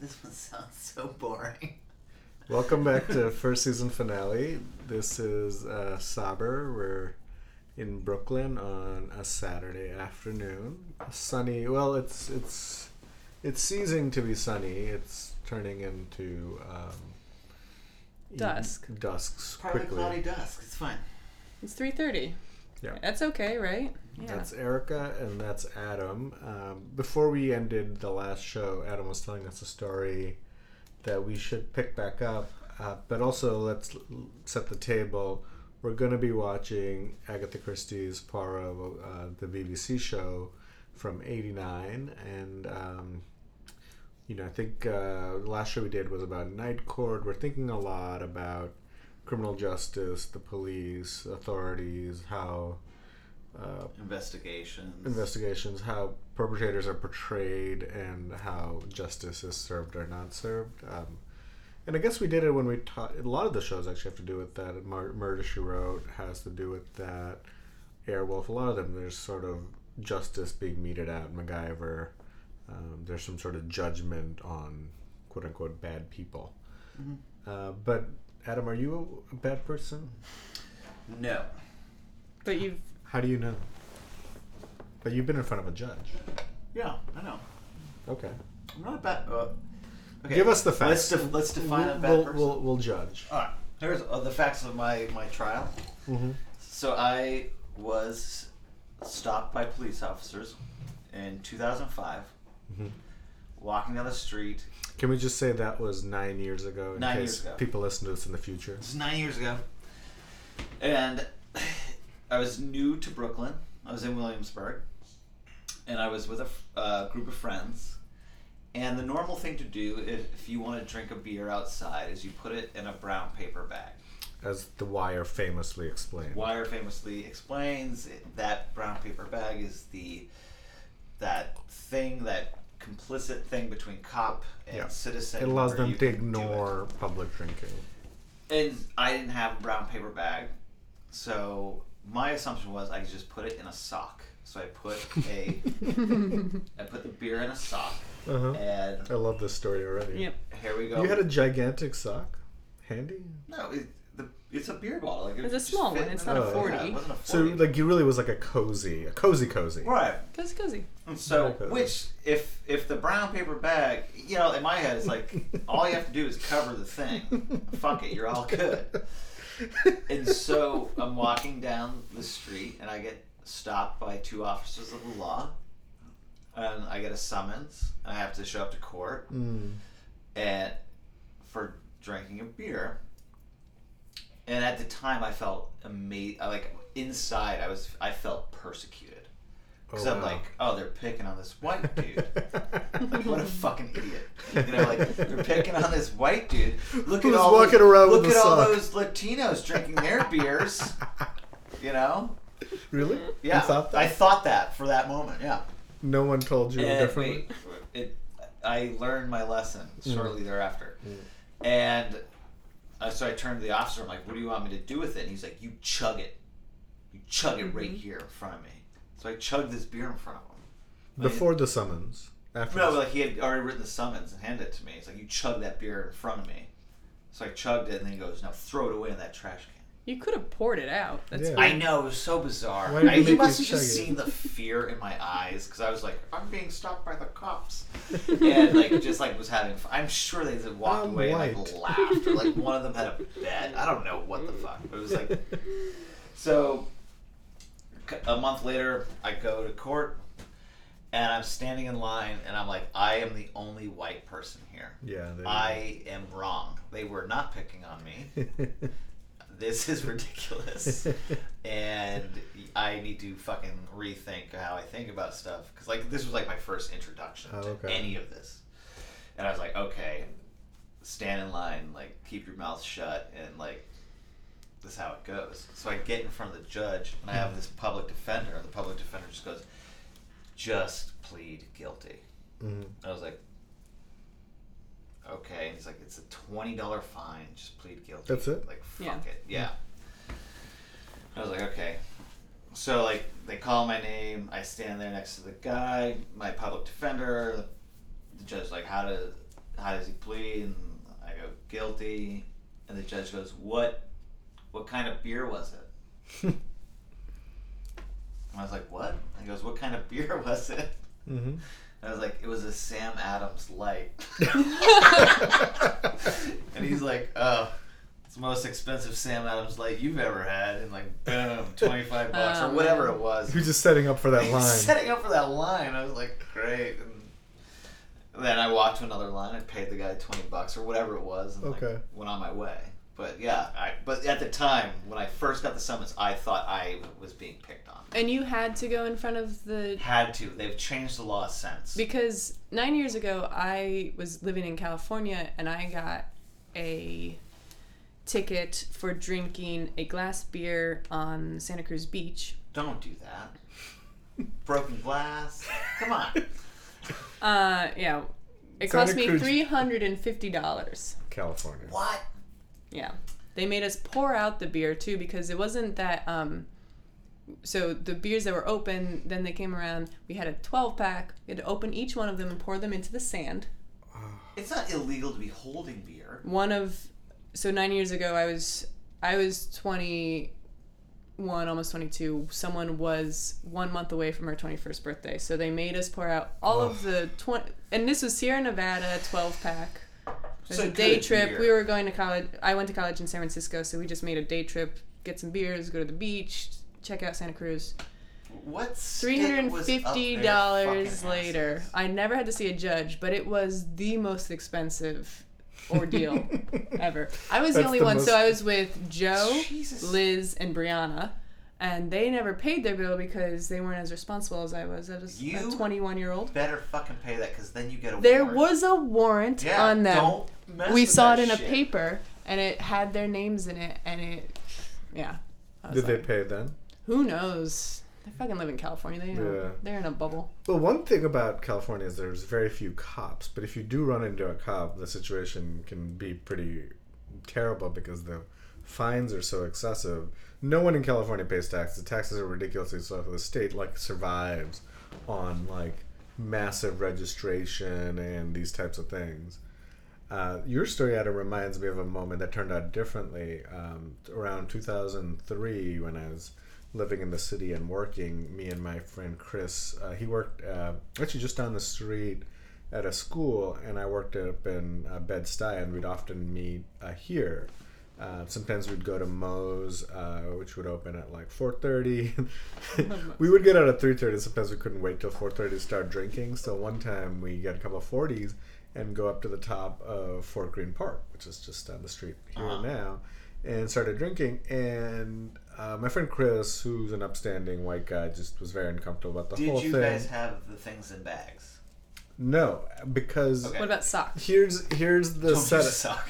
this one sounds so boring. Welcome back to first season finale. This is uh, Saber. We're in Brooklyn on a Saturday afternoon. Sunny. Well, it's it's it's ceasing to be sunny. It's turning into um, Dusk. Dusks Partly quickly. cloudy dusk. It's fine. It's three thirty. Yeah. That's okay, right? That's Erica and that's Adam. Um, before we ended the last show, Adam was telling us a story that we should pick back up. Uh, but also, let's set the table. We're going to be watching Agatha Christie's Poirot, uh, the BBC show from '89, and um, you know, I think uh, the last show we did was about Night Court. We're thinking a lot about criminal justice, the police, authorities, how uh, Investigations. investigations, how perpetrators are portrayed, and how justice is served or not served. Um, and I guess we did it when we taught. A lot of the shows actually have to do with that. Mur- Murder She Wrote has to do with that. Airwolf. A lot of them, there's sort of justice being meted out. MacGyver. Um, there's some sort of judgment on quote unquote bad people. Mhm. Uh, but Adam, are you a bad person? No. But you've How do you know? But you've been in front of a judge. Yeah, I know. Okay. I'm not a bad. Uh, okay. Give us the Let's, facts. def- let's define a bad we'll, person. We'll, we'll judge. All right. Here's uh, the facts of my my trial. Mm-hmm. So I was stopped by police officers in 2005, Mhm. walking down the street. Can we just say that was nine years ago? In Nine case years ago. People listen to this in the future. This is nine years ago, and I was new to Brooklyn. I was in Williamsburg, and I was with a f- uh, group of friends. And the normal thing to do if, if you want to drink a beer outside is you put it in a brown paper bag. As The Wire famously explained. Wire famously explains it- that brown paper bag is the that thing that complicit thing between cop and Yeah. citizen. It allows where them you to can do it. ignore public drinking. And I didn't have a brown paper bag, so my assumption was I could just put it in a sock. So I put a I put the beer in a sock, Uh-huh. and I love this story already. yep. here we go. You had a gigantic sock handy? no, it, the, it's a beer bottle. Like it It's a small one, it's in not a yeah, 40. it wasn't a So, like, you really was like a cozy, a cozy cozy. right. Cozy cozy. And so, Okay. which if if the brown paper bag, you know, in my head, it's like all you have to do is cover the thing. Fuck it, you're all good. And so I'm walking down the street, and I get stopped by two officers of the law, and I get a summons, and I have to show up to court, Mm. and for drinking a beer. And at the time, I felt amazing. Like inside, I was I felt persecuted. Because Oh, I'm wow. like, oh, they're picking on this white dude. like, what a fucking idiot. You know, like, they're picking on this white dude. Look Who's at all walking those, around Look with at all sock. those Latinos drinking their beers. You know? really? Yeah. You thought that? I thought that for that moment, yeah. no one told you And differently? we- it, I learned my lesson Mm. shortly thereafter. Mm. And uh, so I turned to the officer. I'm like, "What do you want me to do with it?" And he's like, "You chug it. You chug it right here in front of me." So I chugged this beer in front of him. Before the summons. After No, the- like he had already written the summons and handed it to me. He's like, "You chug that beer in front of me." So I chugged it, and then he goes, "Now throw it away in that trash can." You could have poured it out. That's Yeah. I know it was so bizarre. Why did I, he must have just it? seen the fear in my eyes because I was like, "I'm being stopped by the cops," and like just like was having. Fun. I'm sure they just walked I'm away white. and like laughed or like one of them had a bet. I don't know what the fuck. But it was like so. A month later, I go to court, and I'm standing in line, and I'm like, I am the only white person here. yeah. I am wrong. They were not picking on me this is ridiculous and i need to fucking rethink how i think about stuff because like this was like my first introduction Oh, to okay. any of this and i was like okay stand in line like keep your mouth shut and like this is how it goes so i get in front of the judge and i have this public defender and the public defender just goes just plead guilty Mhm. I was like, okay. And he's like, it's a twenty dollar fine. Just plead guilty. That's it? Like, fuck Yeah. it. Yeah. I was like, okay. So like, they call my name. I stand there next to the guy, my public defender. The judge's like, how to, how does he plead? And I go, guilty. And the judge goes, what, what kind of beer was it? And I was like, what? He goes, what kind of beer was it? hmm And I was like, it was a Sam Adams light. and he's like, oh, it's the most expensive Sam Adams light you've ever had. And like, boom, 25 bucks Oh, or whatever man. it was. Who's just setting up for that He's line? setting up for that line. I was like, great. And then I walked to another line. I paid the guy 20 bucks or whatever it was. And like, Okay. went on my way. But yeah, I, but at the time, when I first got the summons, I thought I was being picked on. And you had to go in front of the Had to. They've changed the law since. because nine years ago I was living in California and I got a ticket for drinking a glass beer on Santa Cruz Beach. Don't do that. Broken glass. Come on. Uh, yeah, it Santa cost me Cruz- three hundred and fifty dollars. California. What? Yeah. They made us pour out the beer too because it wasn't that um so the beers that were open, then they came around, we had a 12 pack. We had to open each one of them and pour them into the sand. It's not illegal to be holding beer. One of so 9 years ago I was I was 21, almost 22. Someone was 1 month away from her 21st birthday. So they made us pour out all of the 20 and this was Sierra Nevada 12 pack. It was So a day trip. beer. We were going to college. I went to college in San Francisco, so we just made a day trip, get some beers, go to the beach, check out Santa Cruz. What? Three hundred and fifty dollars later, I never had to see a judge, but it was the most expensive ordeal ever. I was the only the one, most- so I was with Joe, Jesus. Liz, and Brianna, and they never paid their bill because they weren't as responsible as I was. I was You- a twenty-one year old. Better fucking pay that because then you get a There warrant. was a warrant yeah, on them. Don't mess we with saw it that in a paper and it had their names in it and it yeah I was Did they pay then? who knows they fucking live in california they know, Yeah. they're in a bubble Well, one thing about California is there's very few cops, but if you do run into a cop, the situation can be pretty terrible because the fines are so excessive. No one in California pays taxes. The taxes are ridiculously so. The state like survives on like massive registration and these types of things. Uh, your story, Adam, reminds me of a moment that turned out differently. Um, around 2003, when I was living in the city and working, me and my friend Chris, uh, he worked uh, actually just down the street at a school, and I worked up in uh, Bed-Stuy, and we'd often meet uh, here. Uh, sometimes we'd go to Moe's, which would open at like 4:30. we would get out at 3:30. Sometimes we couldn't wait till 4:30 to start drinking. So one time we got a couple of 40s and go up to the top of Fort Greene Park, which is just down the street here Uh-huh. now, and started drinking. And uh, my friend Chris, who's an upstanding white guy, just was very uncomfortable about the whole thing. Did you guys have the things in bags? no, because Okay. what about socks here's here's the Don't use setup. sock.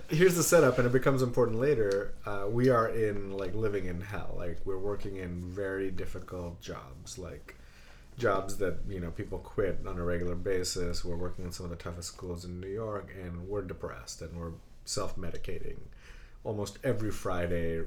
here's the setup and it becomes important later uh, we are in like living in hell like we're working in very difficult jobs like jobs that you know people quit on a regular basis. We're working in some of the toughest schools in new york and we're depressed and we're self-medicating almost every friday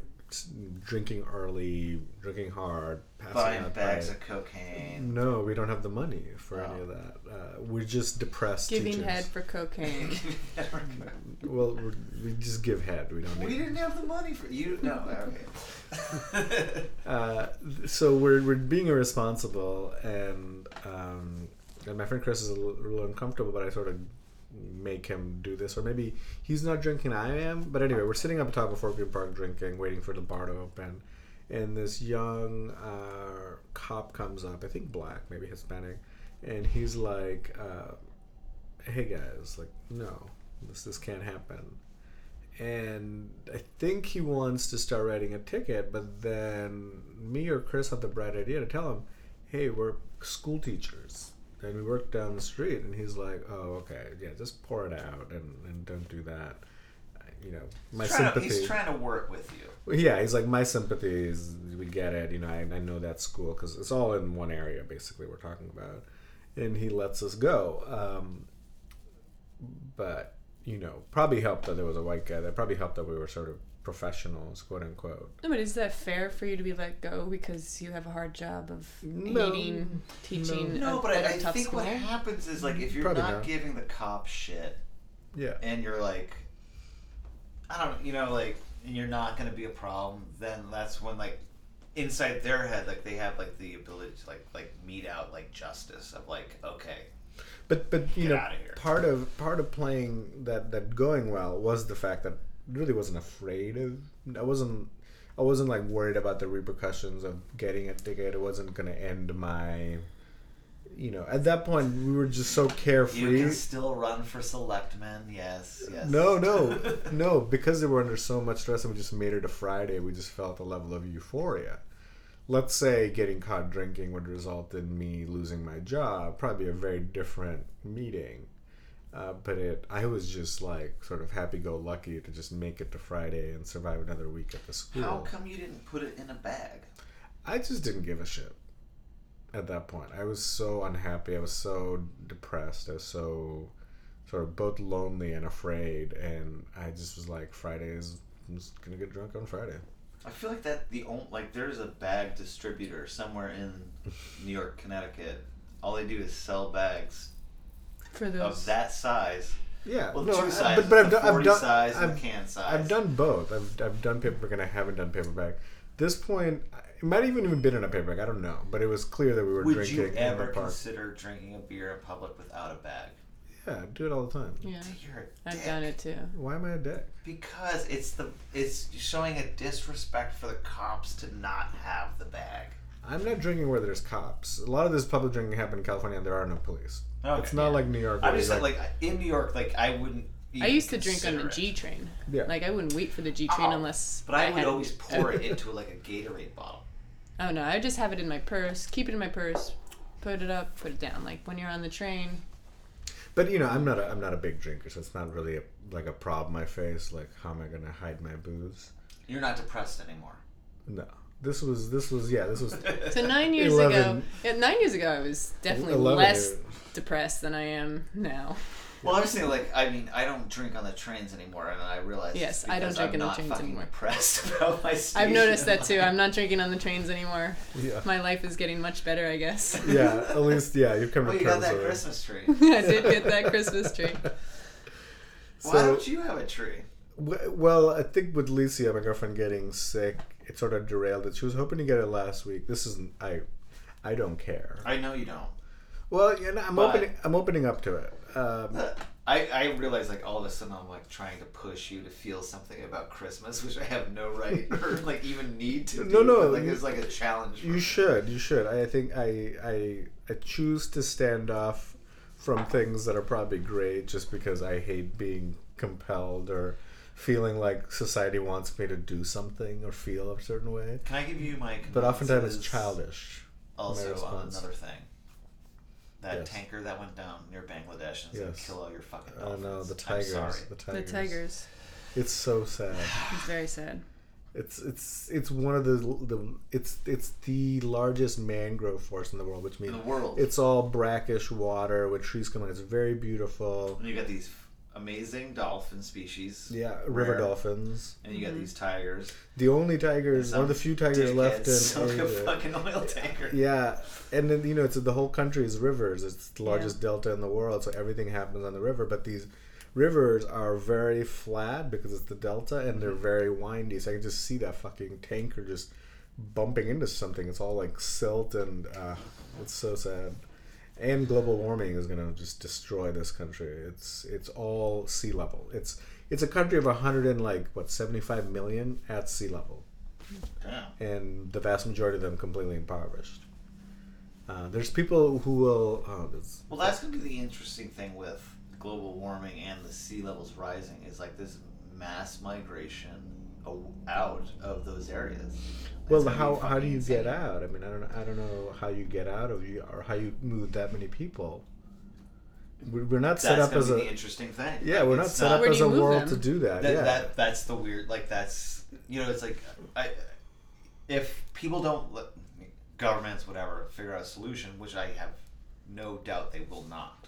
drinking early drinking hard passing Buying out bags by- of cocaine. no we don't have the money for any Oh. of that uh, we're just depressed giving teachers. head for cocaine well we're, just give head we don't need we didn't have the money for you. No, okay. Uh, th- so we're, we're being irresponsible, and um, and my friend Chris is a little, a little uncomfortable, but I sort of make him do this, or maybe he's not drinking, I am. But anyway, we're sitting up top of Fort Greene Park drinking, waiting for the bar to open, and this young uh, cop comes up, I think black, maybe Hispanic, and he's like, uh, "Hey guys, like, no, this this can't happen." and I think he wants to start writing a ticket, but then me or Chris have the bright idea to tell him, "Hey, we're school teachers, and we work down the street." And he's like, "Oh, okay, yeah, just pour it out and, and don't do that." You know, my he's, trying to, sympathy. he's trying to work with you. Yeah, he's like, my sympathy is, we get it. You know, I, I know that school because it's all in one area, basically, we're talking about. And he lets us go. Um, but, you know, probably helped that there was a white guy. That probably helped that we were sort of professionals, quote unquote. no but is that fair for you to be let go because you have a hard job of No. hating teaching No, a- but at I, a I tough think school what happens is like if you're Probably not, not. giving the cop shit, Yeah. and you're like, I don't, you know, like, and you're not gonna be a problem, then that's when like, inside their head, like they have like the ability to like like mete out like justice of like, okay, But but you Get know outta part of part of playing that that going well was the fact that I really wasn't afraid of I wasn't I wasn't like worried about the repercussions of getting a ticket. It wasn't gonna end my you know at that point we were just so carefree. you can still run for selectmen, yes, yes. No, no, no. Because they were under so much stress and we just made it a Friday, we just felt a level of euphoria. Let's say getting caught drinking would result in me losing my job, probably a very different meeting. Uh, but it, I was just like sort of happy-go-lucky to just make it to Friday and survive another week at the school. How come you didn't put it in a bag? I just didn't give a shit at that point. I was so unhappy. I was so depressed. I was so sort of both lonely and afraid. And I just was like, Fridays, I'm just gonna get drunk on Friday. I feel like that the only like there's a bag distributor somewhere in New York, Connecticut. All they do is sell bags For of that size. Yeah, Well, no, two I- sizes, but but I've the done, I've done, size I've, the can size. I've done both. I've, I've done paperback and I haven't done paperback. This point, it might have even been in a paperback. I don't know, but it was clear that we were Would drinking you in ever the park. consider drinking a beer in public without a bag? Yeah, I do it all the time. yeah, You're a I've done it too. Why am I a dick? Because it's the it's showing a disrespect for the cops to not have the bag. I'm not drinking where there's cops. A lot of this public drinking happened in California, and there are no police. Okay, it's not yeah. like New York. I'm just you're like in New York, like I wouldn't. I used to drink on the. G train. Yeah. Like I wouldn't wait for the G train Oh, unless. But I would had- always pour it into like a Gatorade bottle. Oh no, I just have it in my purse. Keep it in my purse. Put it up. Put it down. Like when you're on the train. But you know, I'm not a, I'm not a big drinker, so it's not really a, like a problem I face. Like, how am I gonna hide my booze? You're not depressed anymore. No, this was this was yeah, this was So nine years ago, yeah, nine years ago, I was definitely 11 less years. depressed than I am now. Well, I was saying, like, I mean, I don't drink on the trains anymore, and I realize Yes, I don't drink I'm on the trains anymore. Depressed about my I've noticed that too. I'm not drinking on the trains anymore. yeah, My life is getting much better, I guess. yeah. At least yeah, you've come Well, to you got that with. Christmas tree. I did get that Christmas tree. Why So- don't you have a tree? Well, I think with Licia, my girlfriend, getting sick, it sort of derailed it. She was hoping to get it last week. This isn't. I, I don't care. I know you don't. Well, you know, I'm But- opening. I'm opening up to it. Um, I, I realize like all of a sudden I'm like trying to push you to feel something about Christmas, which I have no right or like even need to. No, do, no, but, like you- it's like a challenge. For you me. should. You should. I think I, I, I choose to stand off from things that are probably great, just because I hate being compelled or feeling like society wants me to do something or feel a certain way. Can I give you my? But oftentimes it's childish. Also, on another thing, that Yes. tanker that went down near Bangladesh and is gonna Yes. kill all your fucking I dolphins. know the I'm tigers. sorry. The The tigers. tigers. It's so sad. It's very sad. It's it's it's one of the the it's it's the largest mangrove forest in the world, which In means the world, it's all brackish water with trees coming. It's very beautiful. and you got these amazing dolphin species. Yeah, river Rare. dolphins. And you got these tigers. The only tigers, one of the few tigers left in Sunk a fucking oil tanker. Yeah, and then you know it's the whole country is rivers. It's the largest delta in the world, so everything happens on the river. But these rivers are very flat because it's the delta, and they're very windy. So I can just see that fucking tanker just bumping into something. It's all like silt, and uh, it's so sad. And global warming is gonna just destroy this country. It's it's all sea level. It's it's a country of hundred and like what seventy five million at sea level Damn. and the vast majority of them completely impoverished. Uh, there's people who will. Oh, Well, that's going to be the interesting thing with global warming and the sea levels rising is like this mass migration out of those areas. Well, how how do you get out? I mean, I don't I don't know how you get out of you or how you move that many people. We- We're not set That's up as a interesting thing. yeah. We're not it's set up as a world them? to do that. That, yeah, that that's the weird. Like that's you know, it's like I if people don't let governments whatever figure out a solution, which I have no doubt they will not.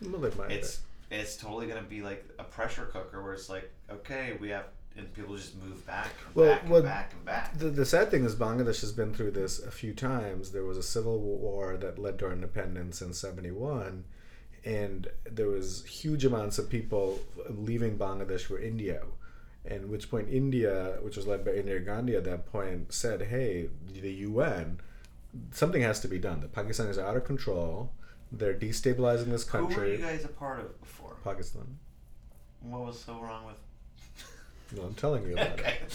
well, they might. It's it's totally going to be like a pressure cooker where it's like okay, we have and people just move back and Well, back and well, back and back. The, the sad thing is Bangladesh has been through this a few times. There was a civil war that led to our independence in 71 and there was huge amounts of people leaving Bangladesh for India. And which point India, which was led by Indira Gandhi at that point, said, "Hey, the UN, something has to be done. The Pakistan is out of control. They're destabilizing this country. Who were you guys a part of before? Pakistan. What was so wrong with? No, I'm telling you about it. Okay.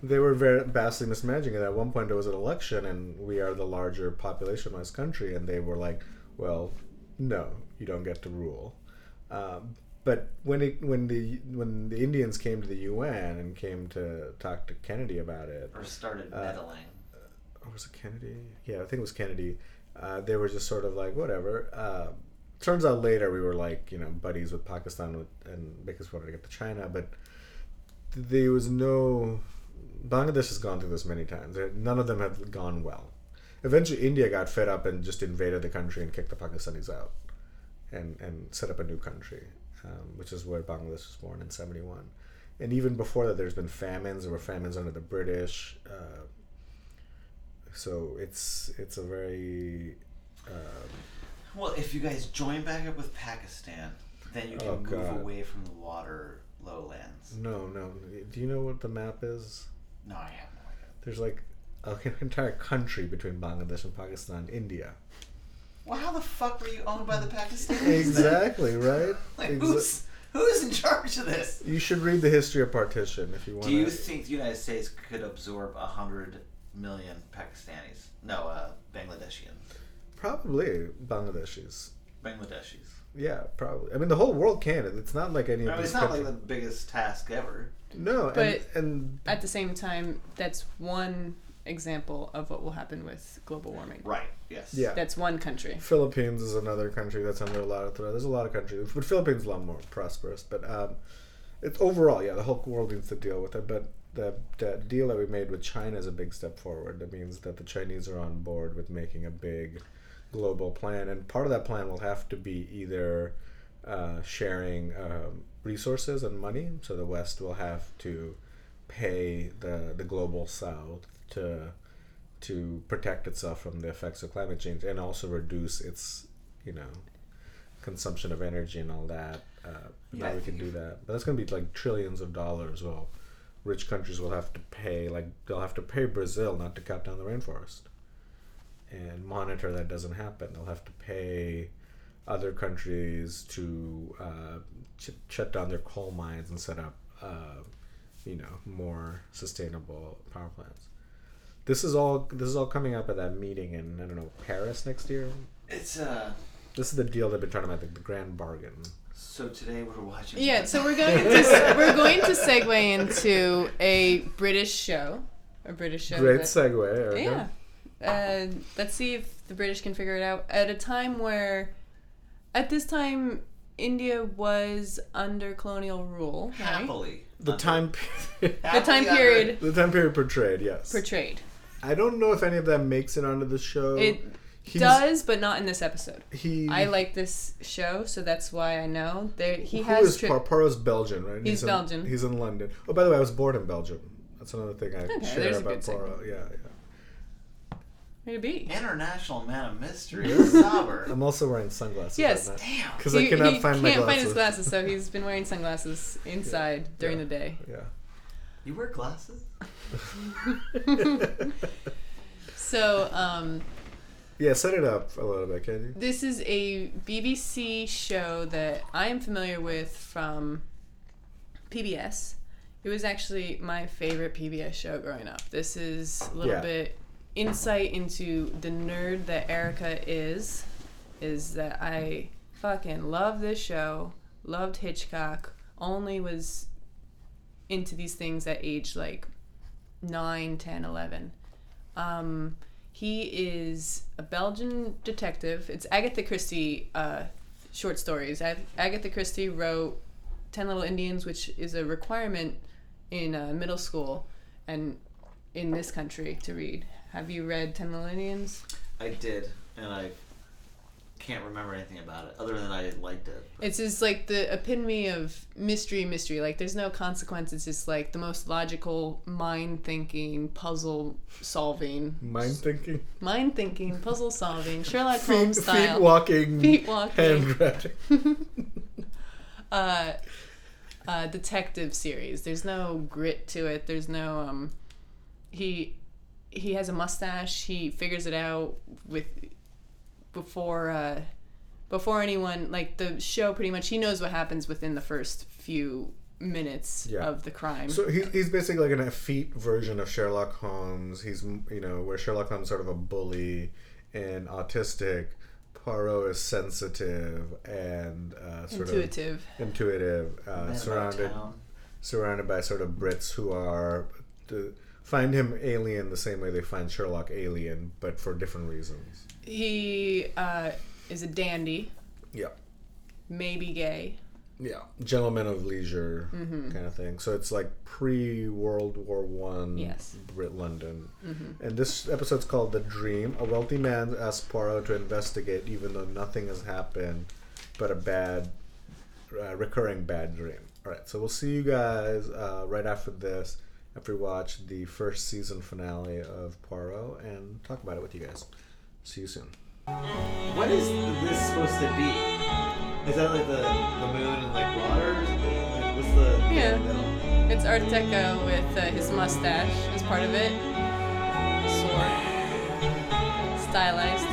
They were very vastly mismanaging it. At one point, there was an election, and we are the larger population-wise country, and they were like, "Well, no, you don't get to rule." Um, but when it when the when the Indians came to the UN and came to talk to Kennedy about it, Or started Uh, meddling. or was it Kennedy? Yeah, I think it was Kennedy. Uh, they were just sort of like whatever. Uh, turns out later we were like you know buddies with Pakistan and because we wanted to get to China, but there was no. Bangladesh has gone through this many times. None of them have gone well. Eventually, India got fed up and just invaded the country and kicked the Pakistanis out, and and set up a new country, um, which is where Bangladesh was born in '71. And even before that, there's been famines. There were famines under the British. Uh, so it's it's a very um, Well, if you guys join back up with Pakistan, then you can Oh, move God. away from the water lowlands. no no. Do you know what the map is? No, I have no idea. There's like an entire country between Bangladesh and Pakistan, India. Well, how the fuck were you owned by the Pakistanis? Exactly right. Like, Exa- who's who's in charge of this? you should read the history of partition if you want. Do you think the United States could absorb a hundred million Pakistanis? No, uh, Bangladeshians. Probably Bangladeshis. Bangladeshis. Yeah, probably. I mean, the whole world can. It's not like any I of mean, these it's not like the biggest task ever. No, But- and, and At the same time, that's one example of what will happen with global warming. Right. Yes. yeah, That's one country. Philippines is another country that's under a lot of threat. There's a lot of countries, but Philippines is a lot more prosperous. But um, it's overall, yeah, the whole world needs to deal with it. But the, the deal that we made with China is a big step forward. That means that the Chinese are on board with making a big global plan, and part of that plan will have to be either uh, sharing um, resources and money. So the West will have to pay the the global South to to protect itself from the effects of climate change and also reduce its you know consumption of energy and all that. Uh, Yeah, now we can do that, but that's going to be like trillions of dollars. Well, rich countries will have to pay like they'll have to pay Brazil not to cut down the rainforest and monitor that doesn't happen. They'll have to pay other countries to uh, ch- shut down their coal mines and set up, uh, you know, more sustainable power plants. This is all. This is all coming up at that meeting in I don't know Paris next year. It's uh. This is the deal they've been talking about, the, the grand bargain. So today we're watching. Yeah, so we're going to we're going to segue into a British show, a British show. Great that- segue, Erica. Yeah. Uh, let's see if the British can figure it out. At a time where, at this time, India was under colonial rule, right? happily. The under- time period. The time period the time period portrayed, yes. portrayed. I don't know if any of that makes it onto the show. It He's- does, but not in this episode. He. I like this show, so that's why I know. There, he Who has. is tri- Par- Belgian, right? He's in, Belgian. He's in London. Oh, by the way, I was born in Belgium. That's another thing I Okay, share about good Poirot. Yeah, yeah. Way to be. International man of mystery. Saber. I'm also wearing sunglasses. Yes. Damn. Because I cannot he find my can't glasses. find his glasses, so he's been wearing sunglasses inside during Yeah. the day. Yeah. You wear glasses? So, um, yeah, set it up a little bit, can you? this is a BBC show that I am familiar with from PBS. It was actually my favorite PBS show growing up. This is a little Yeah. bit insight into the nerd that Erica is. Is that I fucking love this show, loved Hitchcock, only was into these things at age like 9, 10, 11. Um, he is a Belgian detective. It's Agatha Christie uh, short stories. Ag- Agatha Christie wrote Ten Little Indians, which is a requirement in uh, middle school and in this country to read. Have you read Ten Little Indians? I did, and I can't remember anything about it other than I liked it. It's just like the epitome of mystery, mystery. Like there's no consequence. It's just like the most logical, mind thinking, puzzle solving, Mind thinking. mind thinking, puzzle solving, Sherlock Feet, Holmes feet walking. Feet walking. Handwriting. uh, uh, detective series. There's no grit to it. There's no um, he he has a mustache. He figures it out with before uh, before anyone like the show. Pretty much, he knows what happens within the first few minutes Yeah. of the crime. So he, he's basically like an effete version of Sherlock Holmes. He's you know where Sherlock Holmes is sort of a bully and autistic. Poirot is sensitive and uh, sort Intuitive. of intuitive, uh, surrounded surrounded by sort of Brits who are to find him alien the same way they find Sherlock alien, but for different reasons. He uh, is a dandy, Yeah, maybe gay. yeah, gentleman of leisure Mm-hmm. kind of thing. So it's like pre World War One Yes. Brit London. Mm-hmm. And this episode's called The Dream. A wealthy man asks Poirot to investigate, even though nothing has happened but a bad, uh, recurring bad dream. All right, so we'll see you guys uh, right after this, after we watch the first season finale of Poirot, and talk about it with you guys. See you soon. What is this supposed to be? Is that like the, the moon and like water? or something? Like, what's the Yeah. in? It's Art Deco with uh, his mustache as part of it. Sword. Stylized.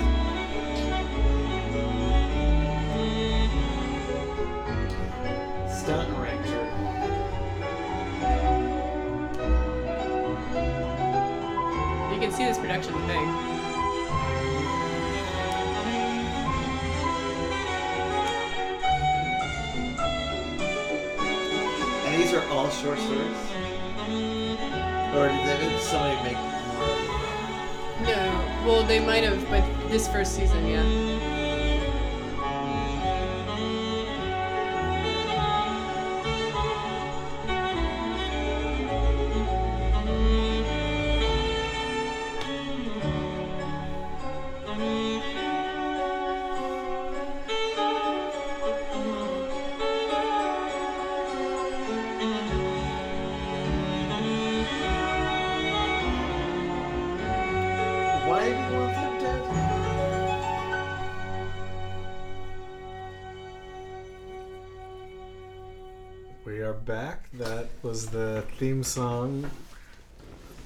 All short stories? Or did, did somebody make more? No, well, they might have, but this first season, yeah. Theme song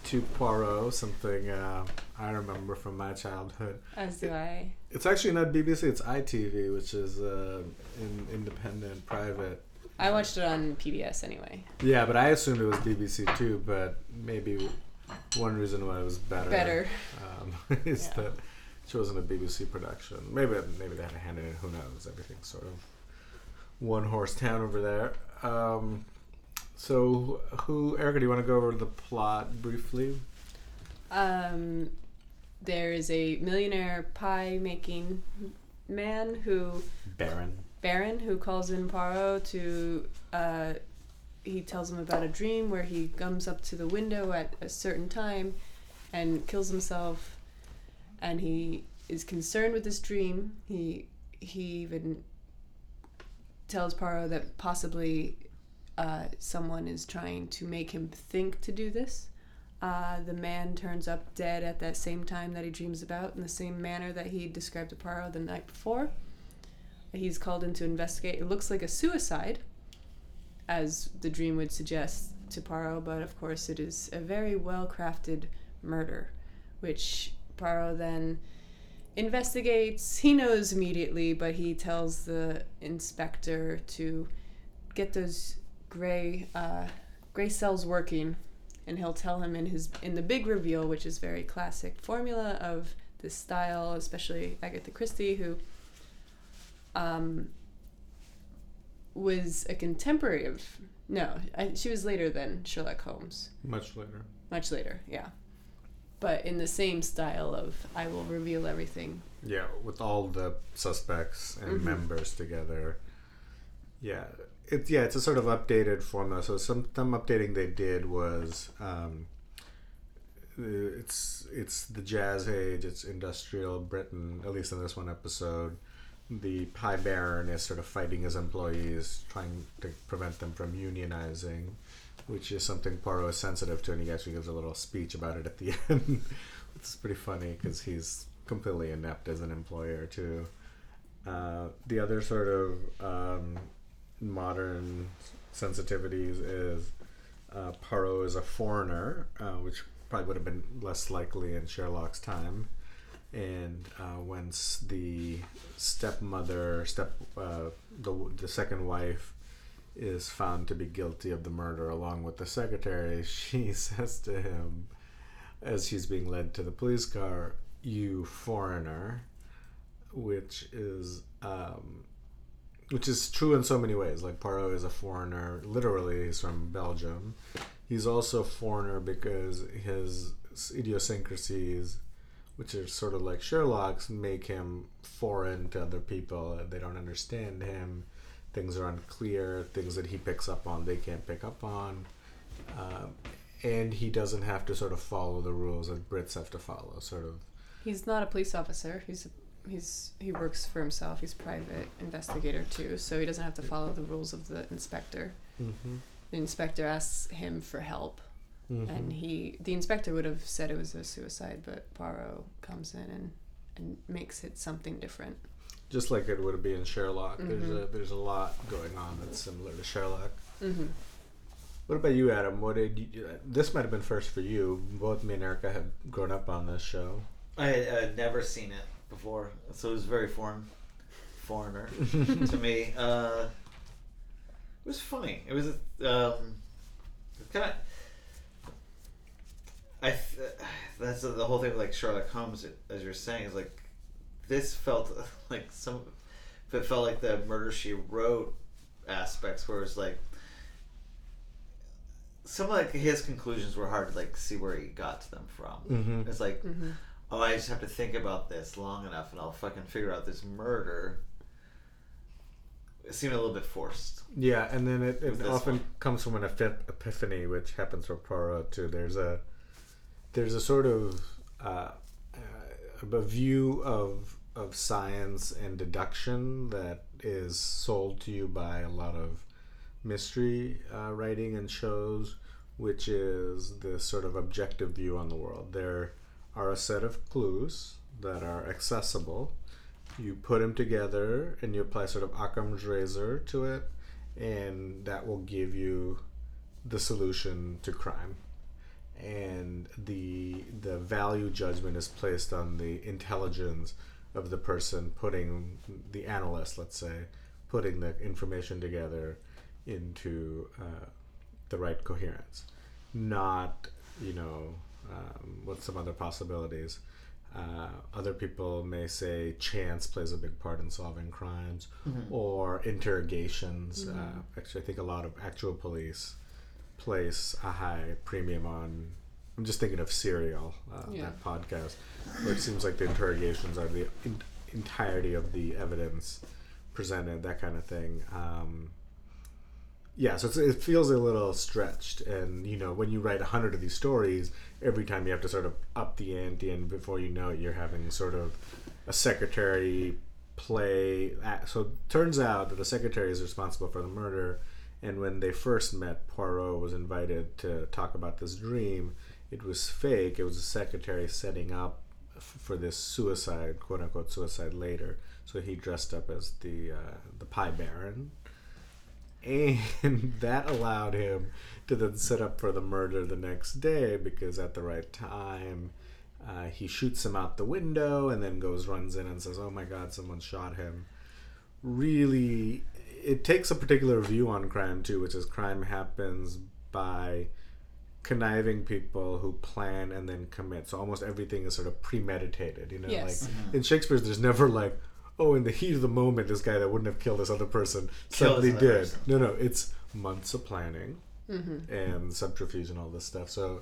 to Poirot, something uh, I remember from my childhood. As do I. It's actually not BBC, it's ITV, which is uh, in, independent, private. I watched it on PBS anyway. Yeah, but I assumed it was BBC too, but maybe one reason why it was better, Better. Um, is Yeah. that it wasn't a BBC production. Maybe maybe they had a hand in it, who knows? Everything's sort of one horse town over there. Um, so, who, Erica, do you want to go over the plot briefly? Um, there is a millionaire pie making man who Baron. Baron who calls in Poirot to uh, he tells him about a dream where he comes up to the window at a certain time and kills himself and he is concerned with this dream he he even tells Poirot that possibly uh, someone is trying to make him think to do this uh, the man turns up dead at that same time that he dreams about in the same manner that he described to Poirot the night before He's called in to investigate. It looks like a suicide, as the dream would suggest to Poirot, but of course it is a very well crafted murder, which Poirot then investigates. He knows immediately, but he tells the inspector to get those gray uh, gray cells working, and he'll tell him in his in the big reveal, which is very classic formula of this style, especially Agatha Christie, who um, was a contemporary of no, I, she was later than Sherlock Holmes, Much later. much later, yeah, but in the same style of I will reveal everything. Yeah, with all the suspects and Mhm. members together. Yeah, it's yeah, it's a sort of updated formula. So some some updating they did was um, it's it's the jazz age, it's industrial Britain, at least in this one episode. the Pie Baron is sort of fighting his employees, trying to prevent them from unionizing, which is something Poirot is sensitive to, and he actually gives a little speech about it at the end. it's pretty funny because he's completely inept as an employer too. Uh, the other sort of um, modern sensitivities is uh, Poirot is a foreigner, uh, which probably would have been less likely in Sherlock's time. And uh, once the stepmother, step uh, the the second wife, is found to be guilty of the murder along with the secretary, she says to him, as she's being led to the police car, "You foreigner," which is um, which is true in so many ways. Like Poirot is a foreigner, literally, he's from Belgium. He's also a foreigner because his idiosyncrasies, which are sort of like Sherlock's, make him foreign to other people. They don't understand him. Things are unclear. Things that he picks up on, they can't pick up on. Um, and he doesn't have to sort of follow the rules that Brits have to follow. Sort of. He's not a police officer. He's a he's he works for himself. He's private investigator too, so he doesn't have to follow the rules of the inspector. Mm-hmm. The inspector asks him for help, Mm-hmm. and he the inspector would have said it was a suicide, but Poirot comes in and and makes it something different. Just like it would be in Sherlock. There's Mhm. a there's a lot going on that's similar to Sherlock. Mm-hmm. What about you, Adam? What did you, this might have been first for you? Both me and Erica had grown up on this show. I had uh, never seen it before, so it was very foreign, foreigner to me. Uh, it was funny. It was um, kind of. I th- that's the whole thing with like Sherlock Holmes, as you're saying, is like this felt like some. It felt like the Murder She Wrote aspects, where it's like some of like his conclusions were hard to like see where he got to them from. Mm-hmm. It's like Mm-hmm. Oh, I just have to think about this long enough and I'll fucking figure out this murder. It seemed a little bit forced. Yeah, and then it, it often one. comes from an epip- epiphany, which happens for Poirot too. There's a there's a sort of uh, uh, a view of of science and deduction that is sold to you by a lot of mystery uh, writing and shows, which is this sort of objective view on the world. There are a set of clues that are accessible. You put them together and you apply sort of Occam's razor to it, and that will give you the solution to crime. And the the value judgment is placed on the intelligence of the person putting the analyst, let's say, putting the information together into uh, the right coherence, not you know um, what's some other possibilities. Uh, other people may say chance plays a big part in solving crimes, or interrogations. Uh, actually, I think a lot of actual police place a high premium on. I'm just thinking of Serial, uh, Yeah. that podcast, where it seems like the interrogations are the in- entirety of the evidence presented, that kind of thing. Um, yeah, so it feels a little stretched, and you know, when you write a hundred of these stories, every time you have to sort of up the ante, and before you know it, you're having sort of a secretary play. So turns out that the secretary is responsible for the murder, and when they first met, Poirot was invited to talk about this dream. It was fake. It was the secretary setting up for this suicide, quote unquote suicide later. So he dressed up as the uh, the pie baron, and that allowed him to then set up for the murder the next day because at the right time uh, he shoots him out the window and then goes runs in and says oh my god someone shot him. Really it takes a particular view on crime too which is crime happens by conniving people who plan and then commit. So almost everything is sort of premeditated you know Yes. like in shakespeare's there's never like oh in the heat of the moment this guy that wouldn't have killed this other person Kill suddenly other did person. no no it's months of planning Mm-hmm. and subterfuge and all this stuff. So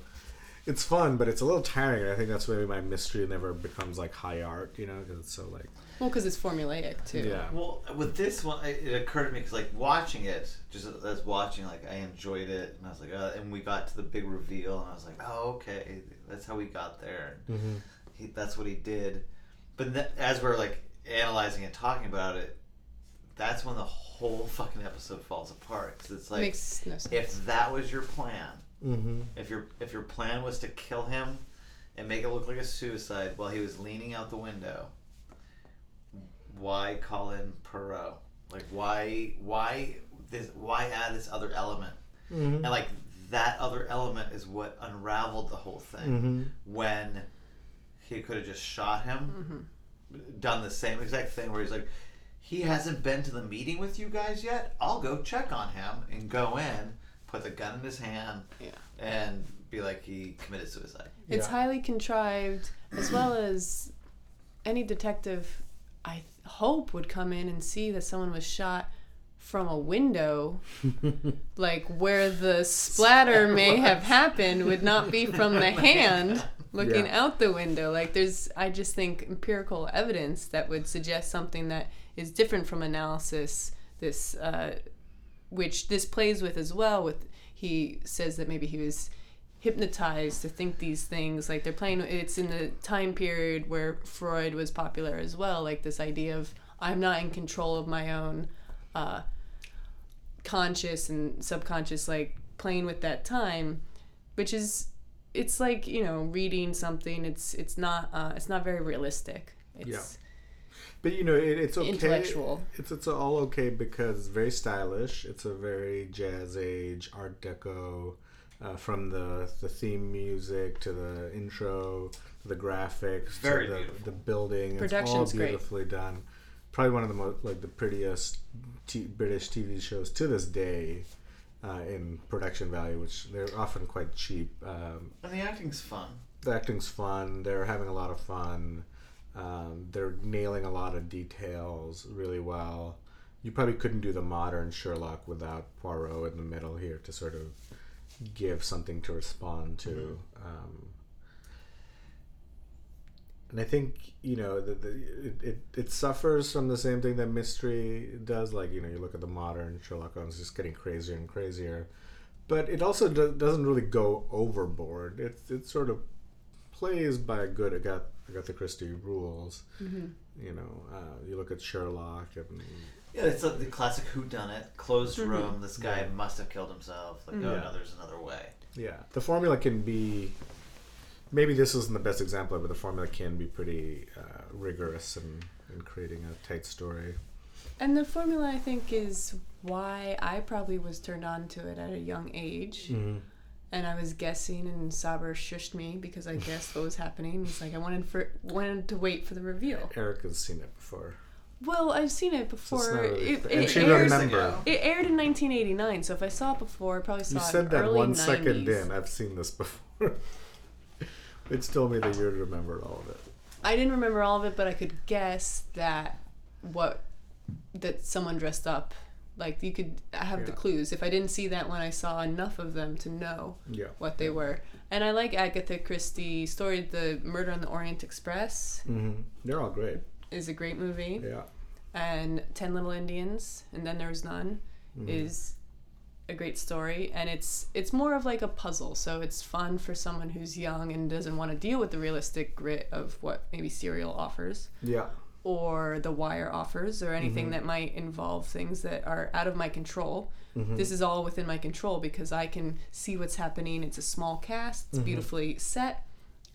it's fun, but it's a little tiring. and I think that's maybe my mystery never becomes like high art, you know, because it's so like Well, because it's formulaic too. yeah. Well, with this one, it, it occurred to me because like watching it, just as watching, like I enjoyed it, and I was like, uh, and we got to the big reveal, and I was like, oh, okay, that's how we got there. Mm-hmm. He, that's what he did. But th- as we're like analyzing and talking about it, that's when the whole fucking episode falls apart. 'Cause it's like Makes no sense. if that was your plan, Mm-hmm. if your if your plan was to kill him and make it look like a suicide while he was leaning out the window, why call in Poirot? Like why why this why add this other element? Mm-hmm. And like that other element is what unraveled the whole thing Mm-hmm. when he could have just shot him, done the same exact thing where he's like, he hasn't been to the meeting with you guys yet. I'll go check on him and go in, put the gun in his hand, Yeah. and be like he committed suicide. It's Yeah. highly contrived, as well as any detective, I hope, would come in and see that someone was shot from a window, like where the splatter may have happened, would not be from the hand looking Yeah. out the window. Like there's, I just think empirical evidence that would suggest something that is different from analysis. This, uh, which this plays with as well. With he says that maybe he was hypnotized to think these things like they're playing it's in the time period where freud was popular as well like this idea of i'm not in control of my own uh, conscious and subconscious like playing with that time which is it's like you know reading something it's it's not uh, it's not very realistic it's But you know, it, it's okay. Intellectual. It's it's all okay because it's very stylish. It's a very jazz age, Art Deco, uh, from the the theme music to the intro, to the graphics, Very to the, beautiful. the building. It's all Production's great. beautifully done. Probably one of the most like the prettiest t- British TV shows to this day. Uh, in production value, which they're often quite cheap. Um, And the acting's fun. the acting's fun. They're having a lot of fun. Um, they're nailing a lot of details really well. You probably couldn't do the modern Sherlock without Poirot in the middle here to sort of give something to respond to. Um, and I think you know the, the, it, it, it suffers from the same thing that mystery does. Like you know, you look at the modern Sherlock Holmes, just getting crazier and crazier. But it also do, doesn't really go overboard. It it sort of plays by a good Agatha, Agatha Christie rules. Mm-hmm. You know, uh, you look at Sherlock and Yeah, it's like the classic Who Done It, closed mm-hmm. room. This guy Yeah. must have killed himself. Like, mm-hmm. oh no, there's another way. Yeah, the formula can be. Maybe this isn't the best example, but the formula can be pretty uh, rigorous in, in creating a tight story. and the formula i think is why i probably was turned on to it at a young age Mm-hmm. and I was guessing, and Saber shushed me because I guessed what was happening. He's like, I wanted for wanted to wait for the reveal. Eric has seen it before. Well, I've seen it So it's before. not really it, fair. it aired, it aired in 1989, so if I saw it before, I probably saw You it said in that early one 90s. second in. I've seen this before. it's told me that you remembered all of it. I didn't remember all of it, but I could guess that what that someone dressed up. Like you could have the clues. If I didn't see that when I saw enough of them to know Yeah. what they were. And I like Agatha Christie story. The Murder on the Orient Express Mm-hmm. They're all great. is a great movie. Yeah. and Ten Little Indians, and then there's none, Mm-hmm. is a great story, and it's it's more of like a puzzle. So it's fun for someone who's young and doesn't want to deal with the realistic grit of what maybe Serial offers Yeah. or The Wire offers, or anything Mm-hmm. that might involve things that are out of my control. Mm-hmm. This is all within my control because I can see what's happening. It's a small cast. Mm-hmm. It's beautifully set,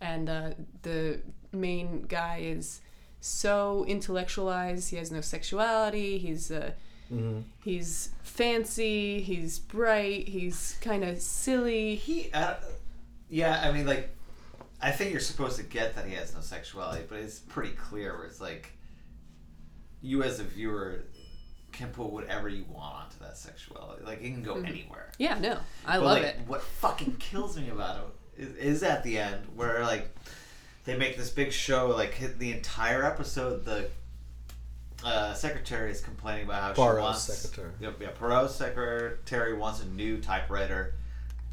and uh, the main guy is so intellectualized. He has no sexuality. He's uh, Mm-hmm. he's fancy. He's bright. He's kind of silly. He, uh, yeah, I mean, like, I think you're supposed to get that he has no sexuality, but it's pretty clear where it's like, you as a viewer can put whatever you want onto that sexuality. Like, it can go anywhere. Yeah, no, I But, love like, it. What fucking kills me about it is, is at the end where like they make this big show. Like the entire episode, the uh, secretary is complaining about how she Poirot's wants. secretary. Yep, yeah, Poirot's secretary wants a new typewriter.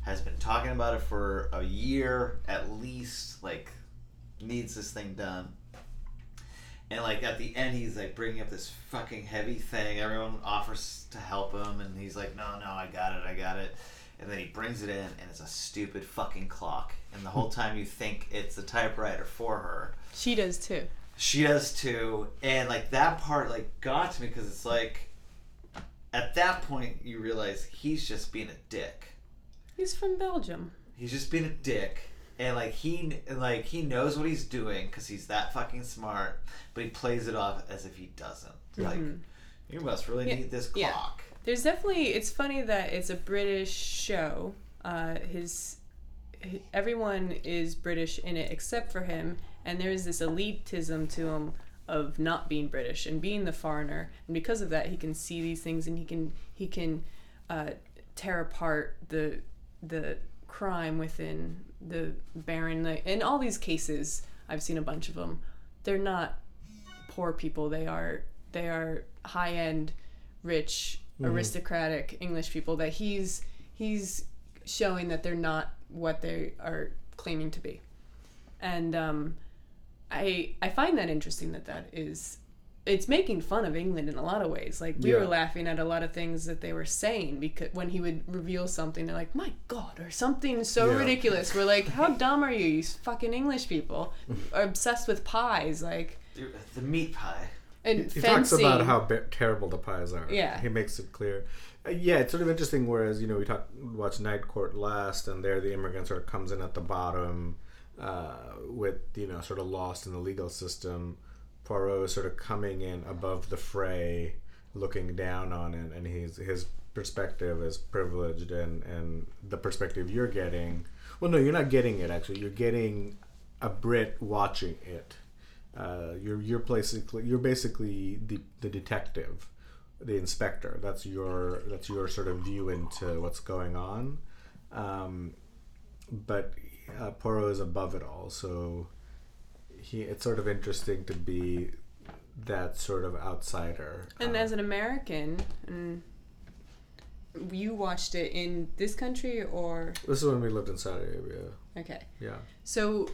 Has been talking about it for a year at least. Like needs this thing done. And like at the end, he's like bringing up this fucking heavy thing. Everyone offers to help him, and he's like, "No, no, I got it, I got it." And then he brings it in, and it's a stupid fucking clock. And the whole time you think it's a typewriter for her, She does too. She does too, and like that part like got to me because it's like, at that point you realize he's just being a dick. He's from Belgium. He's just being a dick, and like he like he knows what he's doing because he's that fucking smart, but he plays it off as if he doesn't. Like, you must really Yeah, need this yeah. clock. There's definitely. It's funny that it's a British show. Uh, his, everyone is British in it except for him, and there is this elitism to him of not being British and being the foreigner, and because of that, he can see these things and he can he can uh, tear apart the the crime within the Baron. Like, in all these cases, I've seen a bunch of them. They're not poor people. They are they are high end, rich, aristocratic English people that he's he's showing that they're not what they are claiming to be, and um, I I find that interesting that that is. It's making fun of England in a lot of ways. Like we Yeah. were laughing at a lot of things that they were saying because when he would reveal something, they're like, "My God!" or something so Yeah. ridiculous. We're like, "How dumb are you, you fucking English people? Are obsessed with pies, like Dude, The meat pie. and he fencing." talks about how be- terrible the pies are. Yeah. he makes it clear. Uh, yeah, it's sort of interesting. Whereas you know we talked watched Night Court last, and there the immigrant sort of comes in at the bottom uh, with you know sort of lost in the legal system. Poirot sort of coming in above the fray, looking down on it, and he's his perspective is privileged, and and the perspective you're getting. Well, no, you're not getting it. Actually, you're getting a Brit watching it. Uh, you're you're basically you're basically the the detective, the inspector. That's your that's your sort of view into what's going on. Um, but uh, Poirot is above it all, so he it's sort of interesting to be that sort of outsider. And Uh, as an American, and you watched it in this country or this is when we lived in Saudi Arabia. okay. Yeah, So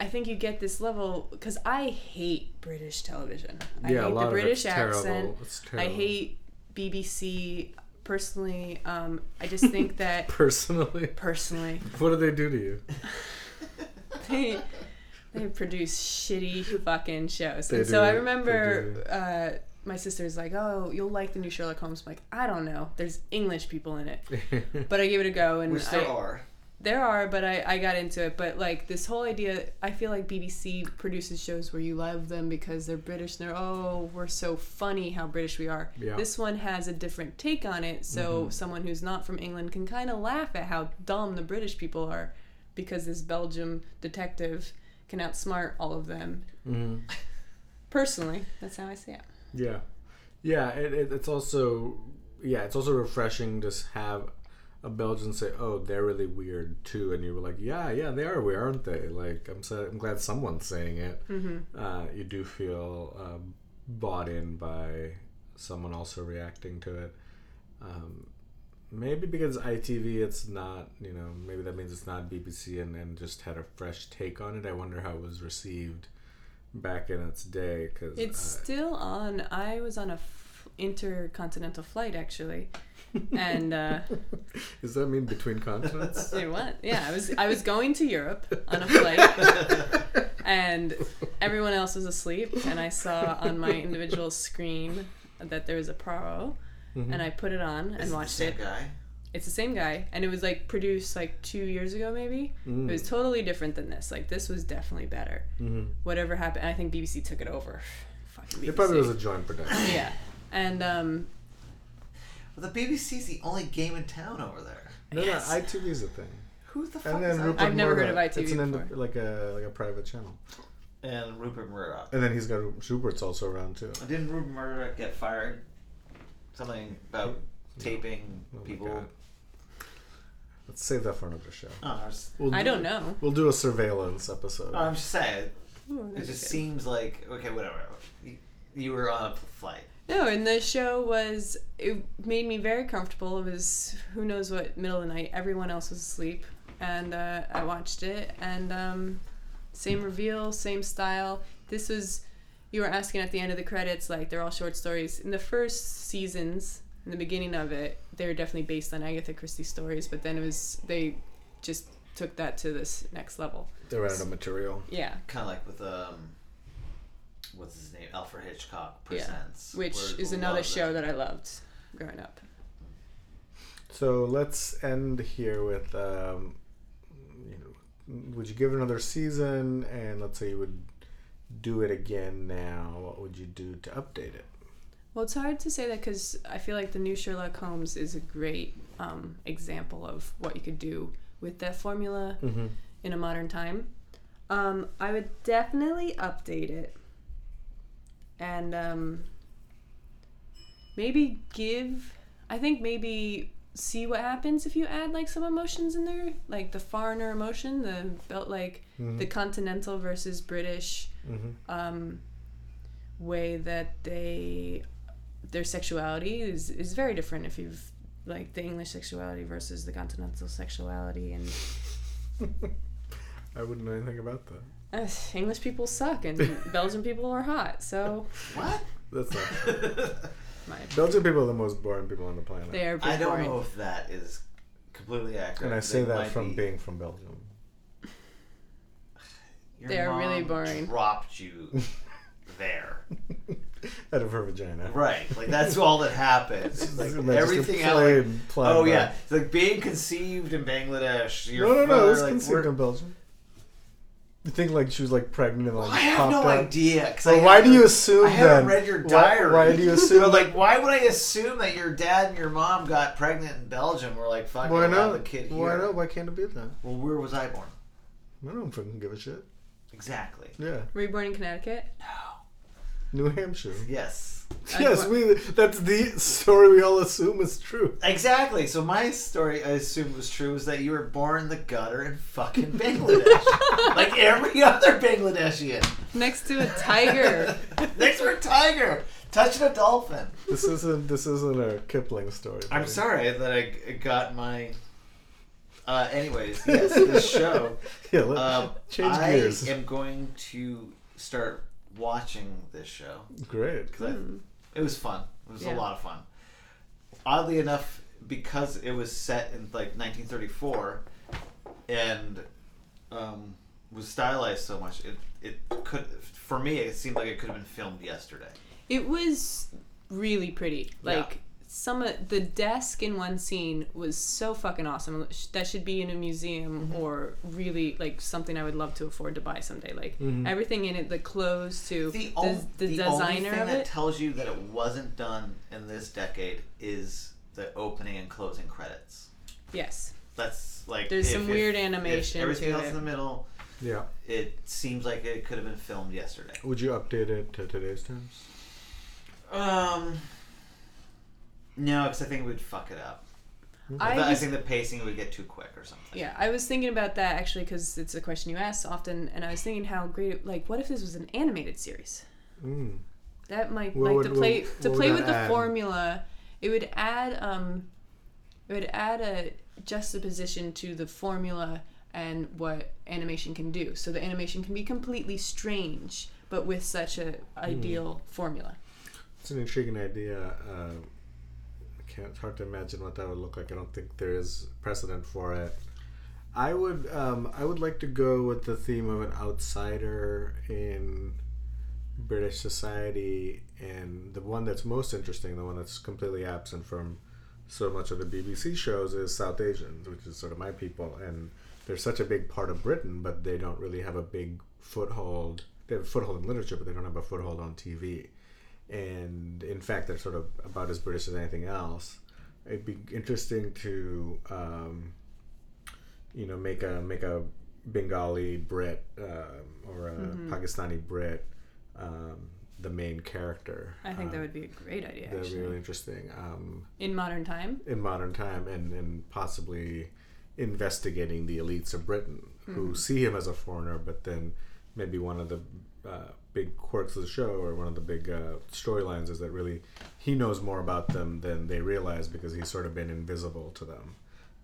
I think you get this level because I hate British television. I yeah, a hate lot the British of it's terrible. accent. It's I hate BBC personally. Um, I just think that personally. personally What do they do to you? they they produce shitty fucking shows. They and so I remember do. uh, my sister's like, "Oh, you'll like the new Sherlock Holmes." I'm like, I don't know. There's English people in it, but I gave it a go, and Which still I, are. There are, but I, I got into it. But like this whole idea, I feel like BBC produces shows where you love them because they're British and they're, oh, we're so funny how British we are. Yeah. This one has a different take on it. So someone who's not from England can kind of laugh at how dumb the British people are because this Belgium detective can outsmart all of them. Mhm. Personally, that's how I see it. Yeah, yeah. It, it, it's also yeah, it's also refreshing to have a Belgian say, "Oh, they're really weird too," and you were like, "Yeah, yeah, they are weird, aren't they?" Like, I'm so, I'm glad someone's saying it. hmm Uh, you do feel um, bought in by someone also reacting to it. Um, maybe because ITV, it's not you know maybe that means it's not BBC and, and just had a fresh take on it. I wonder how it was received back in its day because It's still on. I was on a f- intercontinental flight actually, and. Uh, Does that mean between continents? Say what? Yeah, I was I was going to Europe on a flight, and everyone else was asleep, and I saw on my individual screen that there was a Poirot, and I put it on and Is it the watched same it. guy. It's the same guy, and it was like produced like two years ago, maybe. It was totally different than this. Like this was definitely better. Mhm. Whatever happened, I think BBC took it over. Fucking BBC. It probably was a joint production. yeah, and um, Well, the BBC's the only game in town over there. No, Yes. no, ITV's a thing. Who the fuck And then that? Rupert I've never heard Murdoch. of ITV It's an ind- like a like a private channel. and Rupert Murdoch. And then he's got Rupert's also around too. Didn't Rupert Murdoch get fired? Something about taping Oh people. God. Let's save that for another show. Oh, I, We'll I do- don't know. We'll do a surveillance episode. oh, I'm just saying. Ooh, It just good. seems like okay, whatever. You, you were on a flight. No, and the show was it made me very comfortable. It was who knows what middle of the night. Everyone else was asleep, and uh, I watched it. And um, same reveal, same style. This was you were asking at the end of the credits, like they're all short stories. In the first seasons, in the beginning of it, they were definitely based on Agatha Christie stories. But then it was they just took that to this next level. they ran out of material. Yeah, Kind of like with um, what's his name? Alfred Hitchcock Yeah. presents, which Where- is who another show it. that I loved growing up. So let's end here with, um, you know, would you give another season? And let's say you would do it again now. What would you do to update it? Well, it's hard to say that because I feel like the new Sherlock Holmes is a great um, example of what you could do with that formula Mm-hmm. in a modern time. Um, I would definitely update it and um, maybe give. I think maybe see what happens if you add like some emotions in there, like the foreigner emotion, the belt, like Mm-hmm. the continental versus British Mm-hmm. um, way that they their sexuality is is very different if you've like the English sexuality versus the continental sexuality and I wouldn't know anything about that. Uh, English people suck and Belgian people are hot so What? That's not true. my Belgian people are the most boring people on the planet. they are I don't boring. know if that is completely accurate. and I say They that from be- being from Belgium. Your They are really boring. Dropped you there, Out of her vagina. right? Like that's all that happened. It's like Imagine just a everything else. Like, oh bag. yeah, it's like being conceived in Bangladesh. Your No, no, no. father, It was like, conceived in Belgium. You think like she was like pregnant and like I have popped no out? idea. 'cause Well, I why do you assume I haven't then? read your Why- diary. Why, do you assume? But like, why would I assume that your dad and your mom got pregnant in Belgium? We're like, fucking why have not? the kid here. Why not? Why can't it be that? Well, where was I born? I don't fucking give a shit. Exactly. Yeah, Were you born in Connecticut? New Hampshire. Yes. Yes, we. That's the story we all assume is true. Exactly. So my story, I assume was true, is that you were born in the gutter in fucking Bangladesh, like every other Bangladeshian. Next to a tiger. Next to a tiger, touching a dolphin. This isn't. This isn't a Kipling story. I'm sorry that I got my. Uh, anyways, yes, this show. Yeah, let, Um, change I gears. I am going to start watching this show Great. because Hmm. it was fun. It was a lot of fun. Oddly enough, because it was set in like 1934 and um, was stylized so much, it it could for me it seemed like it could have been filmed yesterday. It was really pretty. Yeah. Like some of the desk in one scene was so fucking awesome. That should be in a museum Mm-hmm. or really like something I would love to afford to buy someday. Like Mhm. everything in it, the clothes to The, the, on- the, the only designer thing of that it. tells you that it wasn't done in this decade is the opening and closing credits. yes, That's like There's if- some if- weird if animation everything to else it. in the middle, Yeah. it seems like it could have been filmed yesterday. Would you update it to today's times? Um, no, because I think it would fuck it up. I I, was- think the pacing would get too quick or something. Yeah, I was thinking about that actually because it's a question you ask often, and I was thinking how great. It, like, what if this was an animated series? Mm. That might What like would- to play what- to what play with that the add? formula. It would add um, it would add a juxtaposition to the formula and what animation can do. So the animation can be completely strange, but with such a ideal formula. It's an intriguing idea. Uh, I can't. It's hard to imagine what that would look like. I don't think there is precedent for it. I would. Um, I would like to go with the theme of an outsider in British society, and the one that's most interesting, the one that's completely absent from so much of the BBC shows, is South Asians, which is sort of my people, and they're such a big part of Britain, but they don't really have a big foothold. They have a foothold in literature, but they don't have a foothold on TV and in fact they're sort of about as British as anything else. It'd be interesting to, um, you know, make a make a Bengali Brit um, or a Pakistani Brit um, the main character. I think that Um, would be a great idea that'd be really interesting um, In modern time, in modern time, and and possibly investigating the elites of Britain who see him as a foreigner, but then maybe one of the uh, big quirks of the show or one of the big uh, storylines is that really he knows more about them than they realize because he's sort of been invisible to them,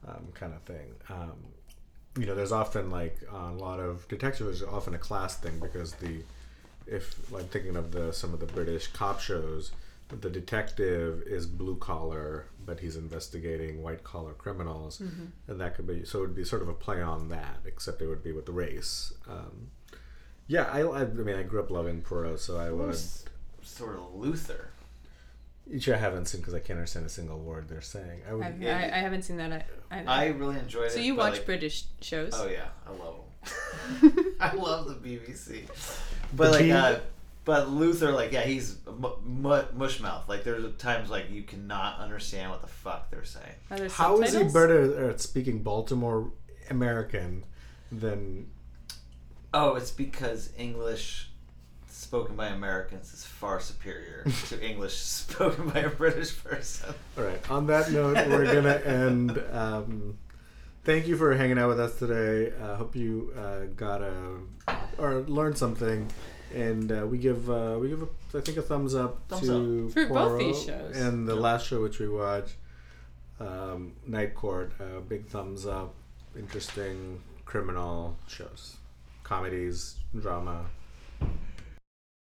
um, kind of thing. Um, you know, there's often like on a lot of detectives, there's often a class thing because the if I'm thinking of the some of the British cop shows, the detective is blue collar, but he's investigating white collar criminals, and that could be so it would be sort of a play on that, except it would be with the race. Um, Yeah, I, I, I mean, I grew up loving Poirot, so I would. Who's sort of Luther. Which I haven't seen because I can't understand a single word they're saying. I would. I've, Yeah. I, I haven't seen that. I, I, I really enjoyed it. so you watch like, British shows? Oh yeah, I love them. I love the BBC. But The like, uh, but Luther, like, yeah, he's mu- mu- mushmouth. Like, there's times like you cannot understand what the fuck they're saying. Are there How is he better at speaking Baltimore American than? Oh, it's because English spoken by Americans is far superior to English spoken by a British person. All right. On that note, we're gonna end. Um, thank you for hanging out with us today. I hope you uh, got a or learned something. And uh, we give uh, we give a, I think a thumbs up Thumbs to For both these shows. and the last show which we watched, um, Night Court. Uh, big thumbs up. Interesting criminal shows, comedies, drama.